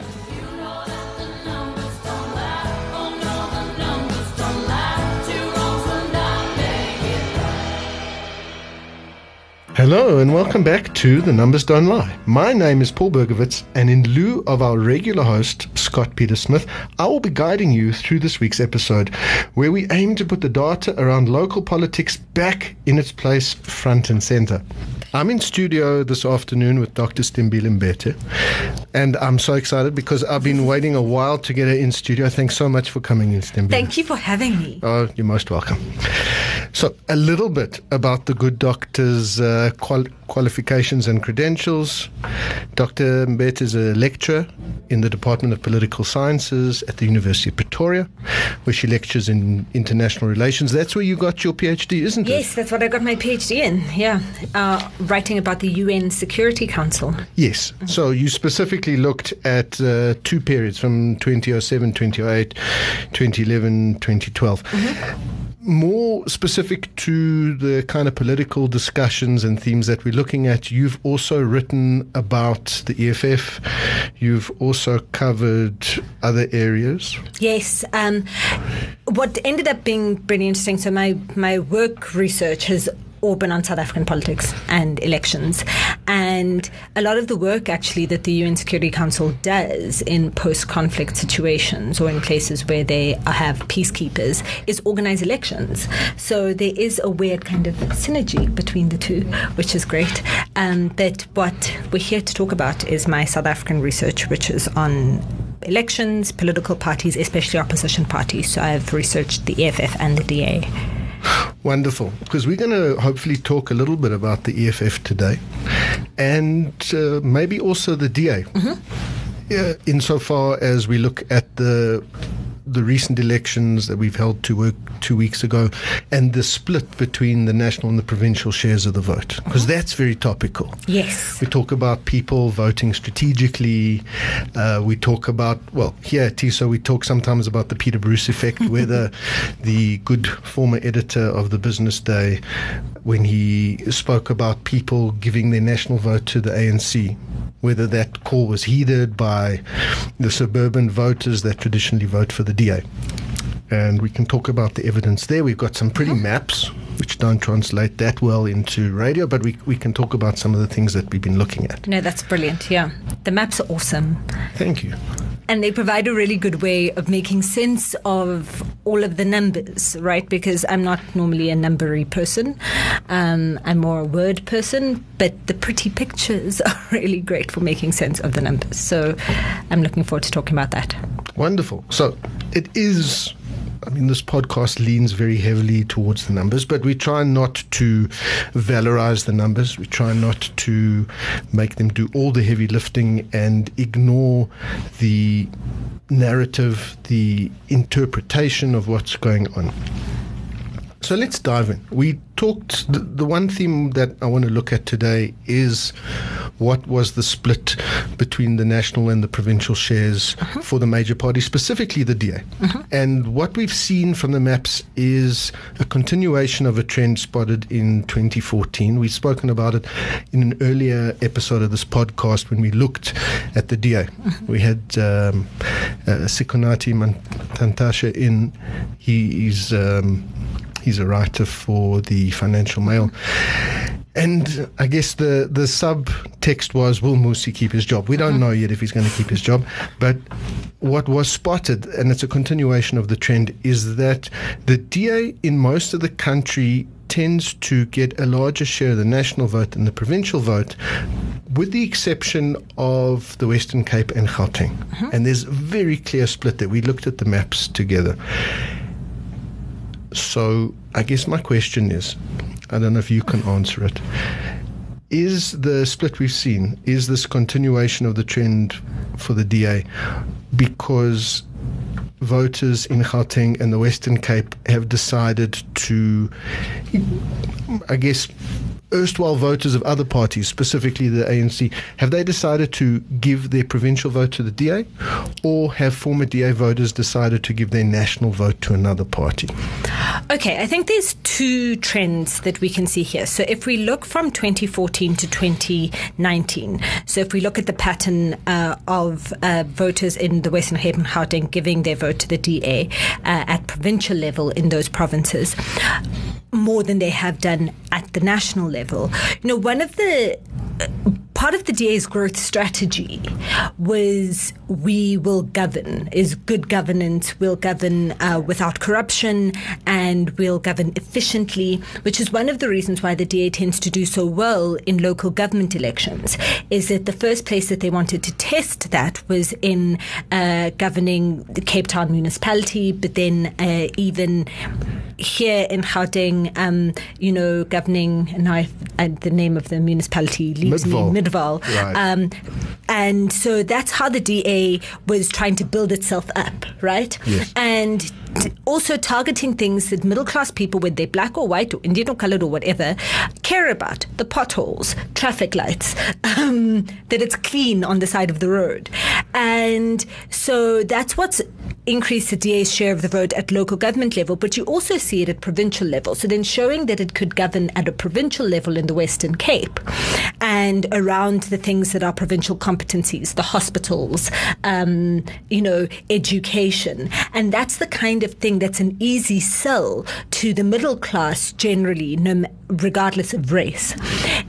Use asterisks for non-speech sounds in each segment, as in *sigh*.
Yeah. Hello and welcome back to The Numbers Don't Lie. My name is Paul Berkowitz, and in lieu of our regular host, Scott Peter Smith, I will be guiding you through this week's episode, where we aim to put the data around local politics back in its place front and center. I'm in studio this afternoon with Dr. Sithembile Mbete, and I'm so excited because I've been waiting a while to get her in studio. Thanks so much for coming in, Sithembile. Thank you for having me. Oh, you're most welcome. So, a little bit about the good doctor's uh, qual- qualifications and credentials. Dr. Mbete is a lecturer in the Department of Political Sciences at the University of Pretoria, where she lectures in international relations. That's where you got your PhD, isn't it? Yes, that's what I got my PhD in. Yeah, uh, writing about the UN Security Council. Yes. So you specifically looked at uh, two periods from 2007, 2008, 2011, 2012. More specific to the kind of political discussions and themes that we're looking at, you've also written about the EFF. You've also covered other areas. Yes. Um, what ended up being pretty interesting. So my my work research has been on South African politics and elections. And a lot of the work actually that the UN Security Council does in post conflict situations or in places where they have peacekeepers is organize elections. So there is a weird kind of synergy between the two, which is great. Um, but what we're here to talk about is my South African research, which is on elections, political parties, especially opposition parties. So I've researched the EFF and the DA. Wonderful. Because we're going to hopefully talk a little bit about the EFF today and uh, maybe also the DA. Mm-hmm. Yeah, insofar as we look at the the recent elections that we've held two, work, two weeks ago and the split between the national and the provincial shares of the vote, because mm-hmm. that's very topical. Yes. We talk about people voting strategically. Uh, we talk about, well, here at TISO, we talk sometimes about the Peter Bruce effect, whether *laughs* the good former editor of the Business Day, when he spoke about people giving their national vote to the ANC, whether that call was heeded by the suburban voters that traditionally vote for the DA. And we can talk about the evidence there. We've got some pretty maps which don't translate that well into radio, but we, we can talk about some of the things that we've been looking at. No, that's brilliant. Yeah. The maps are awesome. Thank you. And they provide a really good way of making sense of all of the numbers, right? Because I'm not normally a numbery person. Um, I'm more a word person, but the pretty pictures *laughs* are really great for making sense of the numbers. So I'm looking forward to talking about that. Wonderful. So it is I mean, this podcast leans very heavily towards the numbers, but we try not to valorize the numbers. We try not to make them do all the heavy lifting and ignore the narrative, the interpretation of what's going on. So let's dive in. We talked, the, the, one theme that I want to look at today is what was the split between the national and the provincial shares uh-huh. for the major parties, specifically the DA. Uh-huh. And what we've seen from the maps is a continuation of a trend spotted in 2014. We've spoken about it in an earlier episode of this podcast when we looked at the DA. Uh-huh. We had um, uh, Sikonathi Mantshantsha in. He is. Um, He's a writer for the Financial Mail. And I guess the, the subtext was, will Mmusi keep his job? We don't uh-huh. know yet if he's going to keep his job. But what was spotted, and it's a continuation of the trend, is that the DA in most of the country tends to get a larger share of the national vote than the provincial vote, with the exception of the Western Cape and Gauteng. Uh-huh. And there's a very clear split there. We looked at the maps together. So I guess my question is I don't know if you can answer it. Is the split we've seen, is this continuation of the trend for the DA because voters in Gauteng and the Western Cape have decided to, I guess, erstwhile voters of other parties, specifically the ANC, have they decided to give their provincial vote to the DA, or have former DA voters decided to give their national vote to another party? Okay, I think there's two trends that we can see here. So if we look from 2014 to 2019, so if we look at the pattern uh, of uh, voters in the Western Cape and Gauteng giving their vote to the DA uh, at provincial level in those provinces, more than they have done at the national level. You know, one of the part of the DA's growth strategy was we will govern, is good governance, we'll govern uh, without corruption and we'll govern efficiently, which is one of the reasons why the DA tends to do so well in local government elections, is that the first place that they wanted to test that was in uh, governing the Cape Town municipality, but then uh, even here in Gauteng, um, you know, governing, and I, and the name of the municipality leaves Midvaal. me, Midvaal. Right. Um, and so that's how the DA was trying to build itself up, right? Yes. And also targeting things that middle class people, whether they're black or white or Indian or colored or whatever, care about the potholes, traffic lights, *laughs* um, that it's clean on the side of the road. And so that's what's increased the DA's share of the vote at local government level, but you also see it at provincial level. So then showing that it could govern at a provincial level in the Western Cape and around the things that are provincial competencies, the hospitals, um, you know, education. And that's the kind of thing that's an easy sell to the middle class generally, regardless of race.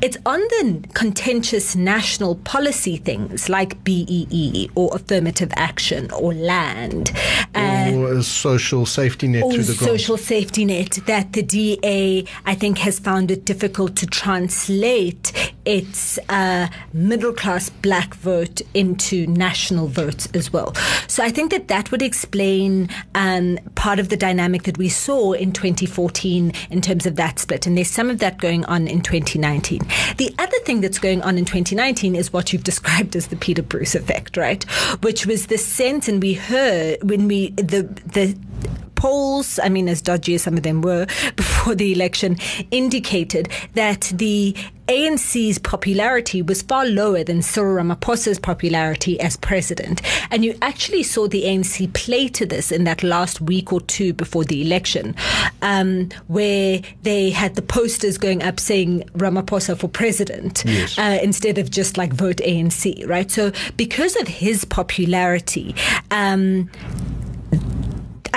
It's on the contentious national policy things like BEE or affirmative action or land. Uh, or a social safety net or through the grant? social safety net that the DA, I think, has found it difficult to translate its uh, middle class black vote into national votes as well. So I think that that would explain um, part of the dynamic that we saw in 2014 in terms of that split. And there's some of that going on in 2019. The other thing that's going on in 2019 is what you've *laughs* described as the Peter Bruce effect, right? Which was the sense, and we heard when we, the, the, polls, I mean, as dodgy as some of them were *laughs* before the election, indicated that the ANC's popularity was far lower than Cyril Ramaphosa's popularity as president. And you actually saw the ANC play to this in that last week or two before the election, um, where they had the posters going up saying Ramaphosa for president Yes. uh, instead of just like vote ANC, right? So because of his popularity, um,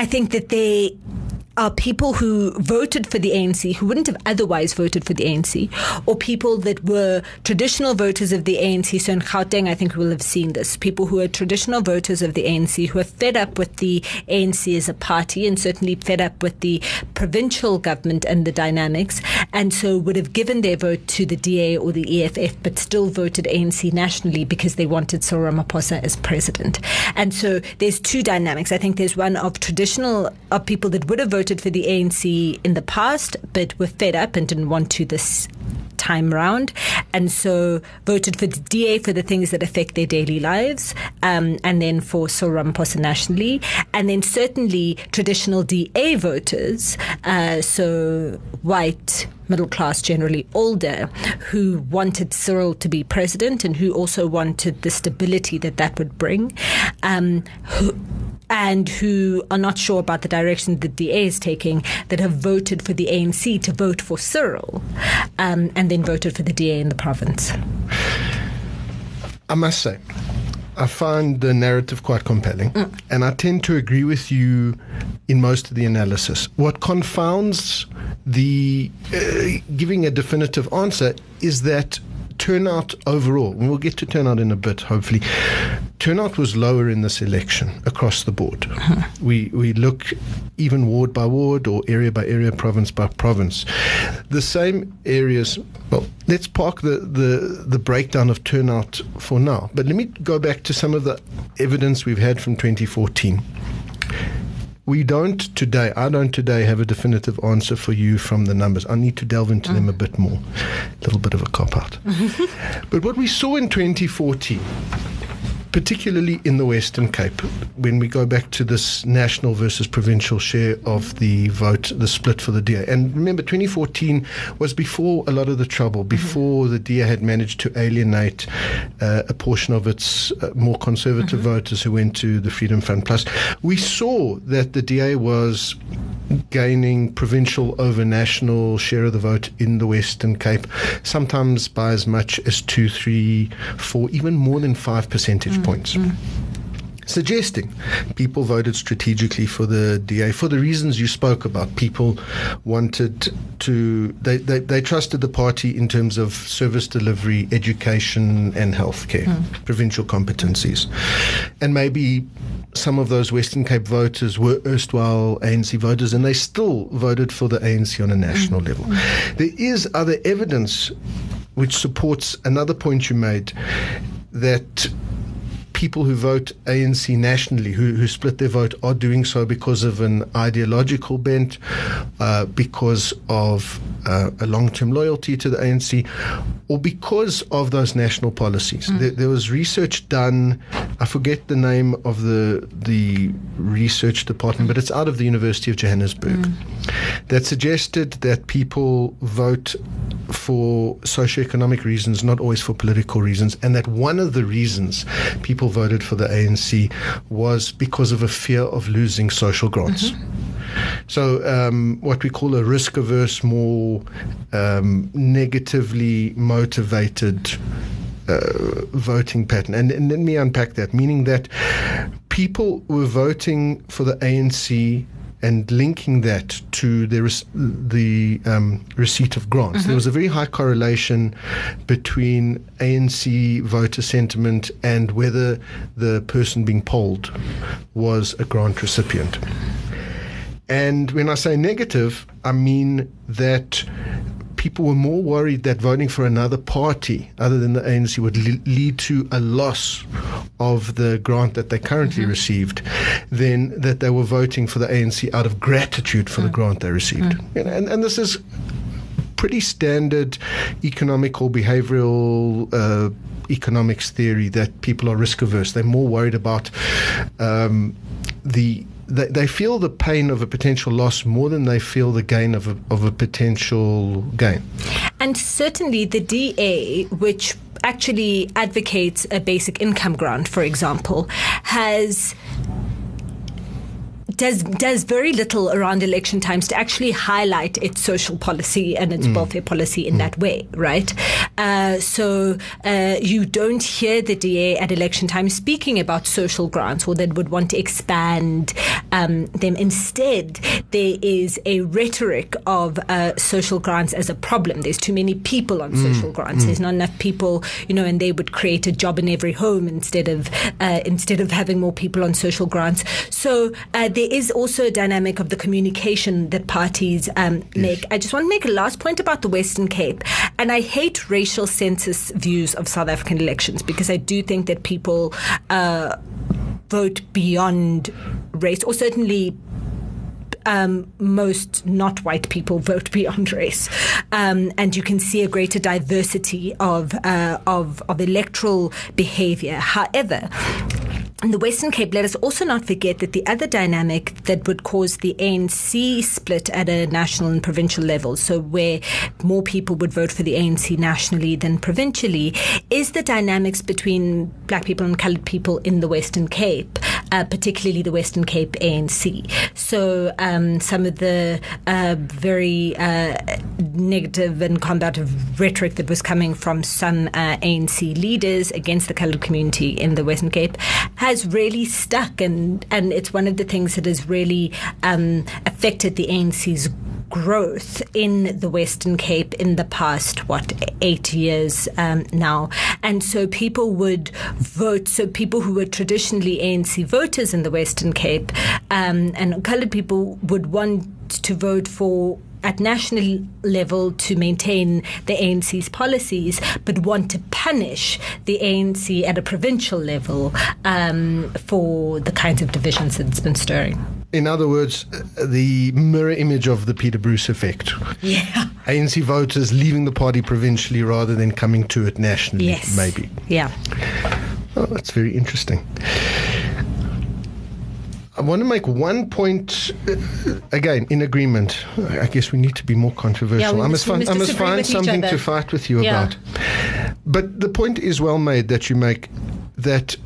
I think that they are people who voted for the ANC who wouldn't have otherwise voted for the ANC, or people that were traditional voters of the ANC. So in Gauteng, I think we will have seen this. People who are traditional voters of the ANC who are fed up with the ANC as a party and certainly fed up with the provincial government and the dynamics, and so would have given their vote to the DA or the EFF, but still voted ANC nationally because they wanted Cyril Ramaphosa as president. And so there's two dynamics. I think there's one of traditional of people that would have voted for the ANC in the past, but were fed up and didn't want to this time round, and so voted for the DA for the things that affect their daily lives, um, and then for Cyril Ramaphosa nationally, and then certainly traditional DA voters, uh, so white, middle class, generally older, who wanted Cyril to be president and who also wanted the stability that that would bring, um, and who are not sure about the direction that the DA is taking, that have voted for the ANC to vote for Cyril, um, and then voted for the DA in the province. I must say, I find the narrative quite compelling, Mm. and I tend to agree with you in most of the analysis. What confounds the uh, giving a definitive answer is that turnout overall, and we'll get to turnout in a bit, hopefully, turnout was lower in this election across the board. Uh-huh. We we look even ward by ward or area by area, province by province. The same areas. Well, let's park the, the, the breakdown of turnout for now. But let me go back to some of the evidence we've had from 2014. We don't today, I don't today have a definitive answer for you from the numbers. I need to delve into them a ah. bit more. A little bit of a cop out. *laughs* but what we saw in 2014 particularly in the Western Cape, when we go back to this national versus provincial share of the vote, the split for the DA. And remember, 2014 was before a lot of the trouble, before mm-hmm. the DA had managed to alienate uh, a portion of its uh, more conservative mm-hmm. voters who went to the Freedom Front Plus. We saw that the DA was gaining provincial over national share of the vote in the Western Cape, sometimes by as much as two, three, four, even more than five percentage points. Mm suggesting people voted strategically for the DA for the reasons you spoke about. People wanted to, they, they, they trusted the party in terms of service delivery, education, and healthcare, mm. provincial competencies. And maybe some of those Western Cape voters were erstwhile ANC voters and they still voted for the ANC on a national mm. level. There is other evidence which supports another point you made that people who vote ANC nationally, who, who split their vote, are doing so because of an ideological bent, uh, because of uh, a long term loyalty to the ANC, or because of those national policies. Mm. There, there, was research done, I forget the name of the, the research department, but it's out of the University of Johannesburg, mm. that suggested that people vote for socioeconomic reasons, not always for political reasons, and that one of the reasons people voted for the ANC was because of a fear of losing social grants. Mm-hmm. So, um, what we call a risk averse, more um, negatively motivated uh, voting pattern. And, and let me unpack that, meaning that people were voting for the ANC and linking that to the the um, receipt of grants. Mm-hmm. There was a very high correlation between ANC voter sentiment and whether the person being polled was a grant recipient. And when I say negative, I mean that people were more worried that voting for another party other than the ANC would le- lead to a loss of the grant that they currently mm-hmm. received than that they were voting for the ANC out of gratitude for mm. the grant they received. Mm. You know, and, and this is pretty standard economic or behavioral uh, economics theory that people are risk averse. They're more worried about um, the they, they feel the pain of a potential loss more than they feel the gain of a, of a potential gain. And certainly the DA, which actually advocates a basic income grant, for example, has does does very little around election times to actually highlight its social policy and its mm. welfare policy in mm. that way, right? Uh, so uh, you don't hear the DA at election time speaking about social grants or that would want to expand um, them. Instead, there is a rhetoric of uh, social grants as a problem. There's too many people on mm. social grants. Mm. There's not enough people, you know, and they would create a job in every home instead of uh, instead of having more people on social grants. So uh, there is also a dynamic of the communication that parties um, make. I just want to make a last point about the Western Cape. And I hate racial census views of South African elections because I do think that people uh, vote beyond race, or certainly um, most not white people vote beyond race, um, and you can see a greater diversity of uh, of of electoral behaviour. However, in the Western Cape, let us also not forget that the other dynamic that would cause the ANC split at a national and provincial level, so where more people would vote for the ANC nationally than provincially, is the dynamics between black people and coloured people in the Western Cape, uh, particularly the Western Cape ANC. So um, some of the uh, very uh, negative and combative rhetoric that was coming from some uh, ANC leaders against the coloured community in the Western Cape has has really stuck, and and it's one of the things that has really um, affected the ANC's growth in the Western Cape in the past, what, eight years um, now. And so people would vote. So people who were traditionally ANC voters in the Western Cape um, and coloured people would want to vote for at national level to maintain the ANC's policies, but want to punish the ANC at a provincial level um, for the kinds of divisions that it's been stirring. In other words, the mirror image of the Peter Bruce effect. Yeah. ANC voters leaving the party provincially rather than coming to it nationally, yes. maybe. Yeah. Oh, that's very interesting. I want to make one point uh, again in agreement. I guess we need to be more controversial. Yeah, I must- find, I must find something to fight with you Yeah. about. But the point is well made that you make that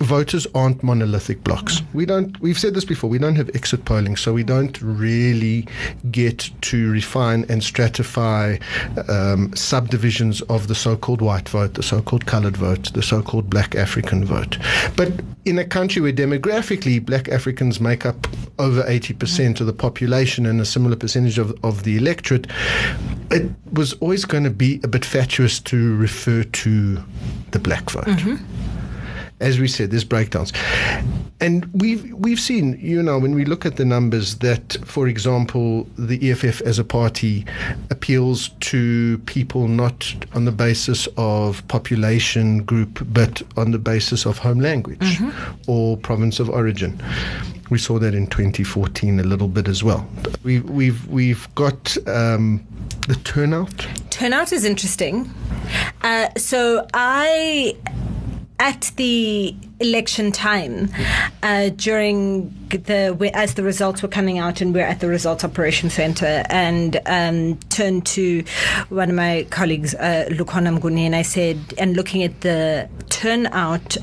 voters aren't monolithic blocks. We don't we've said this before, we don't have exit polling, so we don't really get to refine and stratify um, subdivisions of the so-called white vote, the so-called colored vote, the so-called black African vote. But in a country where demographically black Africans make up over 80% of the population and a similar percentage of, of the electorate, it was always going to be a bit fatuous to refer to the black vote mm-hmm. As we said, there's breakdowns, and we've we've seen, you know, when we look at the numbers that, for example, the EFF as a party appeals to people not on the basis of population group, but on the basis of home language or province of origin. We saw that in 2014 a little bit as well. We've we've we've got um, the turnout. Turnout is interesting. Uh, so I. At the election time, uh, during the as the results were coming out, and we're at the results operation center, and um, turned to one of my colleagues, uh, Lukhona Mnguni, and I said, and looking at the turnout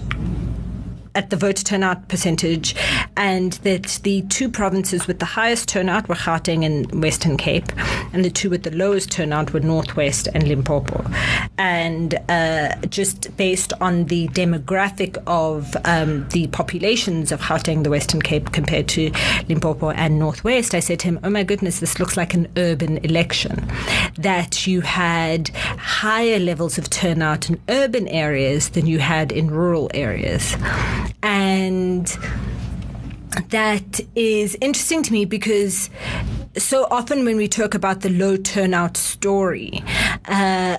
at the voter turnout percentage, and that the two provinces with the highest turnout were Gauteng and Western Cape, and the two with the lowest turnout were Northwest and Limpopo. And uh, just based on the demographic of um, the populations of Gauteng, the Western Cape, compared to Limpopo and Northwest, I said to him, "Oh my goodness, this looks like an urban election. That you had higher levels of turnout in urban areas than you had in rural areas." and that is interesting to me because so often when we talk about the low turnout story, uh,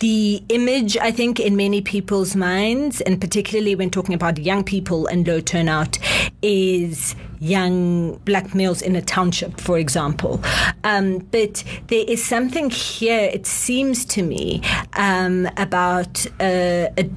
the image, I think, in many people's minds, and particularly when talking about young people and low turnout, is young black males in a township, for example. Um, but there is something here, it seems to me, um, about uh, a,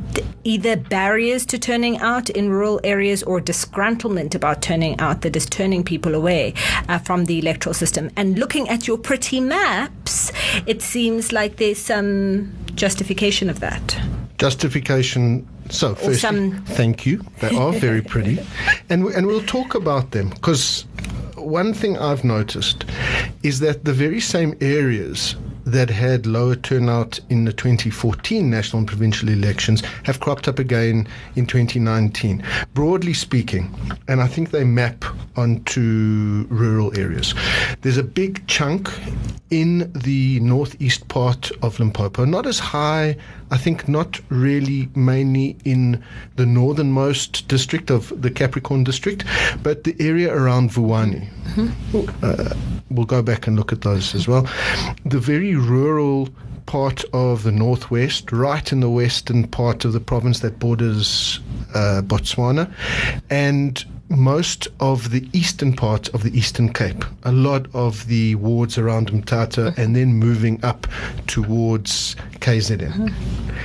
either barriers to turning out in rural areas or disgruntlement about turning out that is turning people away uh, from the electoral system. And looking at your pretty maps, it seems like there's some justification of that. justification. So, firstly, some- thank you. They are *laughs* very pretty, and we, and we'll talk about them because one thing I've noticed is that the very same areas that had lower turnout in the 2014 national and provincial elections have cropped up again in 2019. Broadly speaking, and I think they map onto rural areas. There's a big chunk in the northeast part of Limpopo, not as high, I think, not really mainly in the northernmost district of the Capricorn district, but the area around Vuwani. Uh, we'll go back and look at those as well. The very rural part of the northwest, right in the western part of the province that borders uh, Botswana, and most of the eastern part of the Eastern Cape, a lot of the wards around Mthatha, mm-hmm. and then moving up towards KZN. Mm-hmm.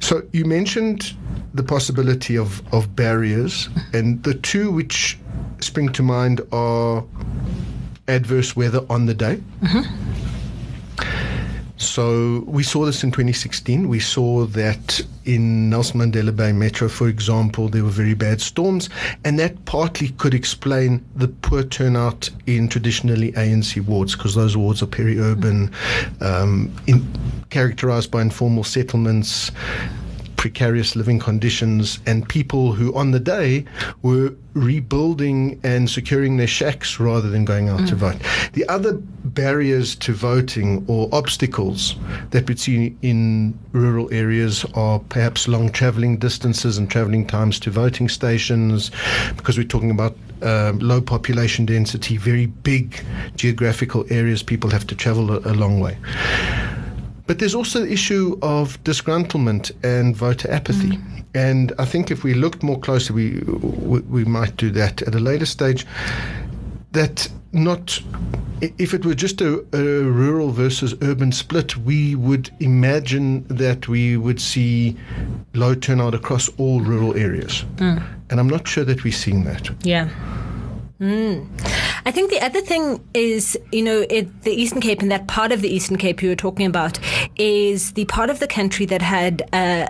So you mentioned the possibility of, of barriers, mm-hmm. and the two which spring to mind are adverse weather on the day. So we saw this in 2016. We saw that in Nelson Mandela Bay Metro, for example, there were very bad storms, and that partly could explain the poor turnout in traditionally ANC wards because those wards are peri-urban, um, characterized by informal settlements, precarious living conditions, and people who on the day were rebuilding and securing their shacks rather than going out to vote. The other barriers to voting or obstacles that we see in rural areas are perhaps long traveling distances and traveling times to voting stations because we're talking about um, low population density, very big geographical areas, people have to travel a, a long way. But there's also the issue of disgruntlement and voter apathy. And I think if we looked more closely, we, we, we might do that at a later stage. That not if it were just a, a, rural versus urban split, we would imagine that we would see low turnout across all rural areas. Mm. And I'm not sure that we're seeing that. Yeah. Mm. I think the other thing is, you know, it, the Eastern Cape and that part of the Eastern Cape you were talking about is the part of the country that had uh,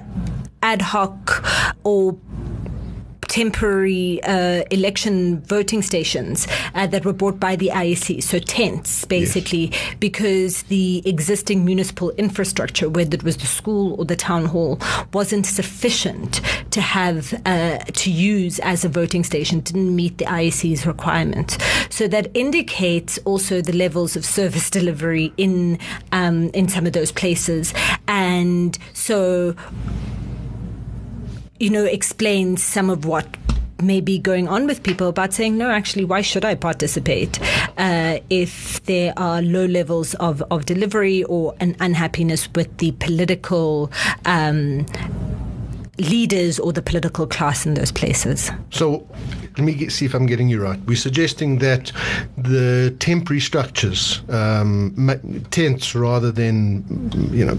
ad hoc or temporary uh, election voting stations uh, that were bought by the IEC, so tents basically, yes. because the existing municipal infrastructure, whether it was the school or the town hall, wasn't sufficient to have uh, to use as a voting station, didn't meet the IEC's requirement. So that indicates also the levels of service delivery in um, in some of those places, and so you know, explains some of what may be going on with people about saying, no, actually, why should I participate uh, if there are low levels of, of delivery or an unhappiness with the political um, leaders or the political class in those places? So let me get, see if I'm getting you right. We're suggesting that the temporary structures, um, tents rather than you know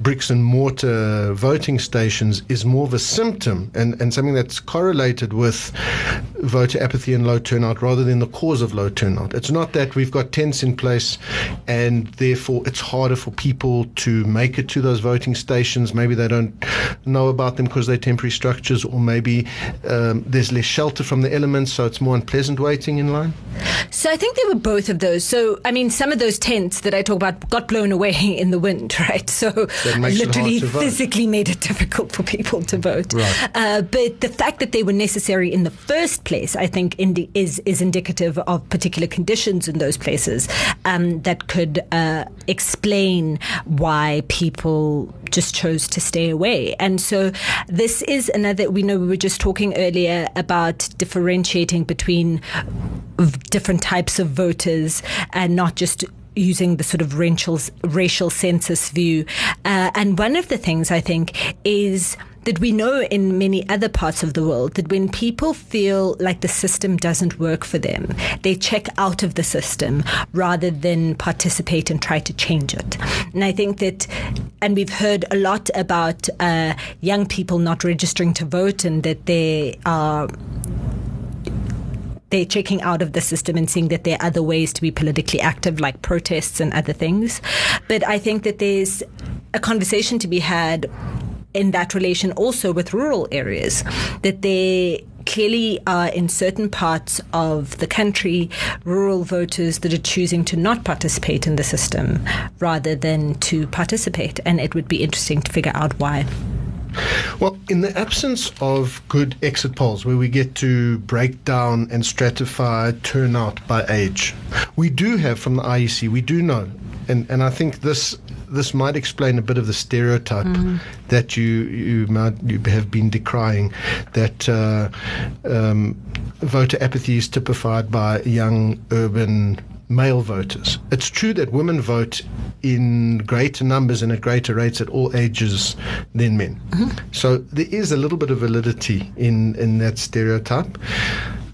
bricks and mortar voting stations, is more of a symptom and, and something that's correlated with voter apathy and low turnout rather than the cause of low turnout. It's not that we've got tents in place and therefore it's harder for people to make it to those voting stations. Maybe they don't know about them because they're temporary structures, or maybe um, there's less shelter shelter from the elements, so it's more unpleasant waiting in line? So I think there were both of those. So I mean, some of those tents that I talk about got blown away *laughs* in the wind, right? So literally physically made it *laughs* difficult for people to vote. Right. Uh, but the fact that they were necessary in the first place, I think, indi- is is indicative of particular conditions in those places um, that could uh, explain why people just chose to stay away. And so this is another. We know we were just talking earlier about differentiating between different types of voters and not just using the sort of racial, racial census view. Uh, and one of the things I think is that we know in many other parts of the world that when people feel like the system doesn't work for them, they check out of the system rather than participate and try to change it. And I think that, and we've heard a lot about uh, young people not registering to vote and that they are they're checking out of the system and seeing that there are other ways to be politically active, like protests and other things. But I think that there's a conversation to be had in that relation also with rural areas, that there clearly are in certain parts of the country rural voters that are choosing to not participate in the system rather than to participate. And it would be interesting to figure out why. Well, in the absence of good exit polls where we get to break down and stratify turnout by age, we do have from the IEC, we do know, and, and I think this this might explain a bit of the stereotype mm. that you you might you have been decrying that uh, um, voter apathy is typified by young urban male voters. It's true that women vote in greater numbers and at greater rates at all ages than men. Mm-hmm. So there is a little bit of validity in, in that stereotype.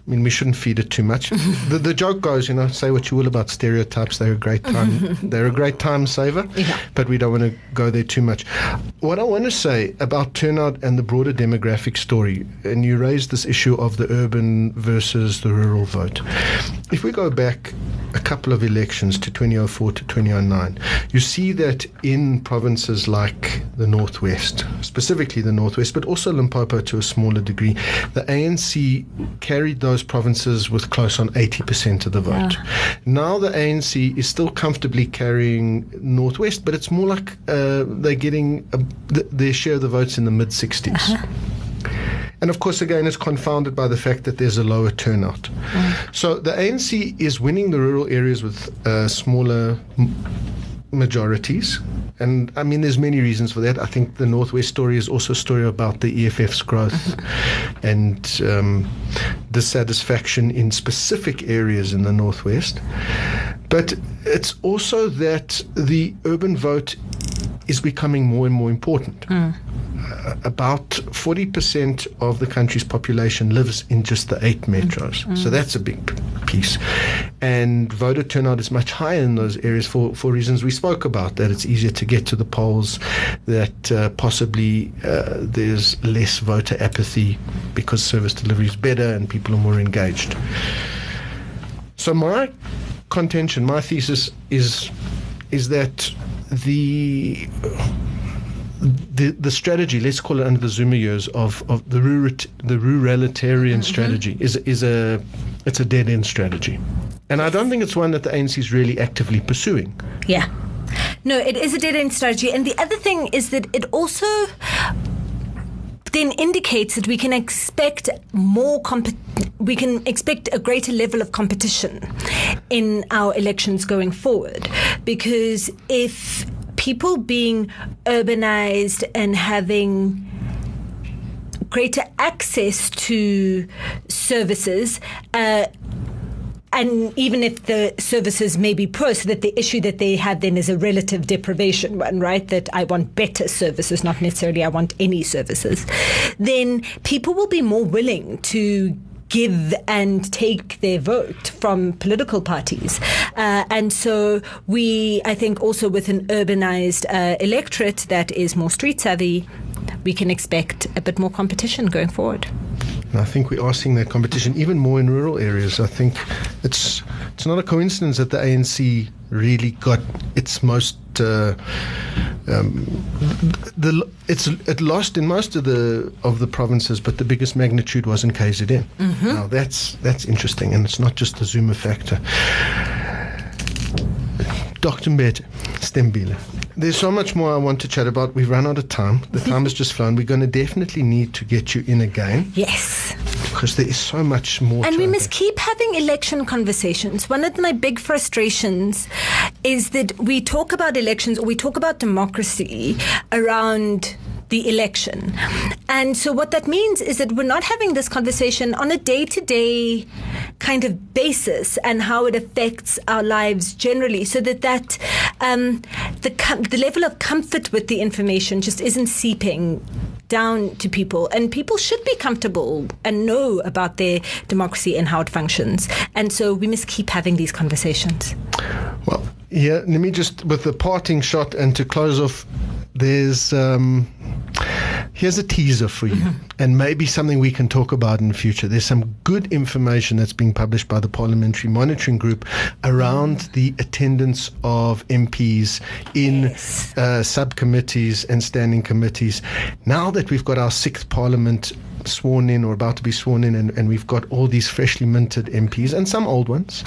I mean, we shouldn't feed it too much. *laughs* the, the joke goes, you know, say what you will about stereotypes. They're a great *laughs* time. they're a great time saver, yeah. but we don't want to go there too much. What I want to say about turnout and the broader demographic story, and you raised this issue of the urban versus the rural vote. If we go back a couple of elections to 2004 to 2009, you see that in provinces like the Northwest, specifically the Northwest, but also Limpopo to a smaller degree, the ANC carried those provinces with close on 80% of the vote. Yeah. Now the ANC is still comfortably carrying Northwest, but it's more like uh, they're getting a, th- their share of the votes in the mid 60s. Uh-huh. And of course, again, it's confounded by the fact that there's a lower turnout. Mm. So the ANC is winning the rural areas with uh, smaller m- majorities. And I mean, there's many reasons for that. I think the Northwest story is also a story about the EFF's growth mm-hmm. and um, dissatisfaction in specific areas in the Northwest. But it's also that the urban vote is becoming more and more important. Mm. Uh, about 40% of the country's population lives in just the eight metros. Mm. So that's a big piece. And voter turnout is much higher in those areas for, for reasons we spoke about that it's easier to get to the polls, that uh, possibly uh, there's less voter apathy because service delivery is better and people are more engaged. So, my contention, my thesis is, is that the the the strategy, let's call it under the Zuma years of, of the rurit, the ruralitarian mm-hmm. strategy is is a it's a dead end strategy, and I don't think it's one that the ANC is really actively pursuing. Yeah, no, it is a dead end strategy, and the other thing is that it also then indicates that we can expect more comp- we can expect a greater level of competition in our elections going forward because if people being urbanized and having greater access to services uh, and even if the services may be poor, so that the issue that they have then is a relative deprivation one, right? That I want better services, not necessarily I want any services, then people will be more willing to give and take their vote from political parties. Uh, and so we, I think, also with an urbanized uh, electorate that is more street savvy, we can expect a bit more competition going forward. And I think we are seeing that competition even more in rural areas. I think it's it's not a coincidence that the ANC really got its most uh, um, the it's it lost in most of the of the provinces, but the biggest magnitude was in KZN. Mm-hmm. Now that's that's interesting, and it's not just the Zuma factor. Dr. Mbete, Sithembile. There's so much more I want to chat about. We've run out of time. The *laughs* time has just flown. We're going to definitely need to get you in again. Yes. Because there is so much more. And we must keep having election conversations. One of my big frustrations is that we talk about elections or we talk about democracy around the election. And so what that means is that we're not having this conversation on a day to day kind of basis and how it affects our lives generally so that that um, the, com- the level of comfort with the information just isn't seeping down to people. And people should be comfortable and know about their democracy and how it functions. And so we must keep having these conversations. Well yeah let me just with the parting shot and to close off there's um, here's a teaser for you, mm-hmm. and maybe something we can talk about in the future. There's some good information that's being published by the Parliamentary Monitoring Group around mm. the attendance of MPs in yes. uh, subcommittees and standing committees. Now that we've got our sixth Parliament sworn in or about to be sworn in, and, and we've got all these freshly minted MPs and some old ones.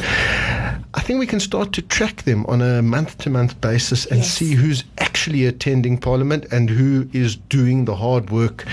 I think we can start to track them on a month to month basis and yes. see who's actually attending Parliament and who is doing the hard work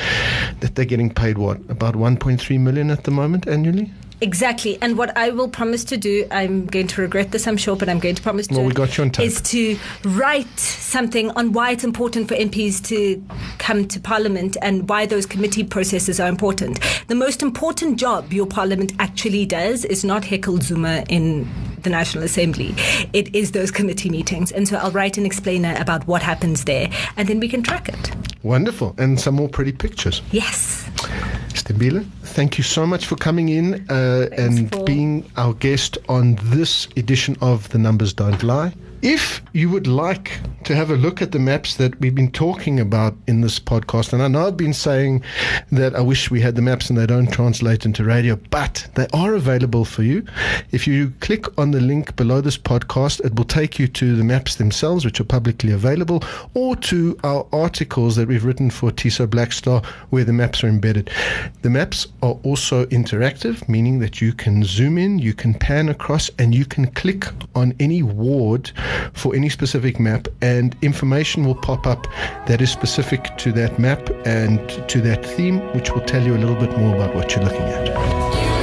that they're getting paid what about 1.3 million at the moment annually Exactly. And what I will promise to do, I'm going to regret this, I'm sure, but I'm going to promise well, to we got you on tape. is to write something on why it's important for MPs to come to Parliament and why those committee processes are important. The most important job your Parliament actually does is not heckle Zuma in the National Assembly. It is those committee meetings. And so I'll write an explainer about what happens there and then we can track it. Wonderful. And some more pretty pictures. Yes. Sithembile, thank you so much for coming in uh, and being our guest on this edition of The Numbers Don't Lie. If you would like to have a look at the maps that we've been talking about in this podcast, and I know I've been saying that I wish we had the maps and they don't translate into radio, but they are available for you. If you click on the link below this podcast, it will take you to the maps themselves, which are publicly available, or to our articles that we've written for TISO Blackstar, where the maps are embedded. The maps are also interactive, meaning that you can zoom in, you can pan across, and you can click on any ward for any specific map, and information will pop up that is specific to that map and to that theme, which will tell you a little bit more about what you're looking at.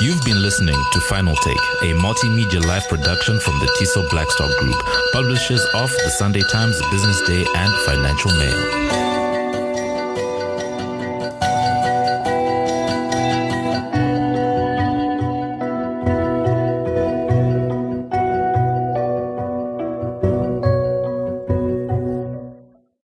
You've been listening to Final Take, a multimedia live production from the TISO Blackstar Group, publishers of the Sunday Times, Business Day, and Financial Mail.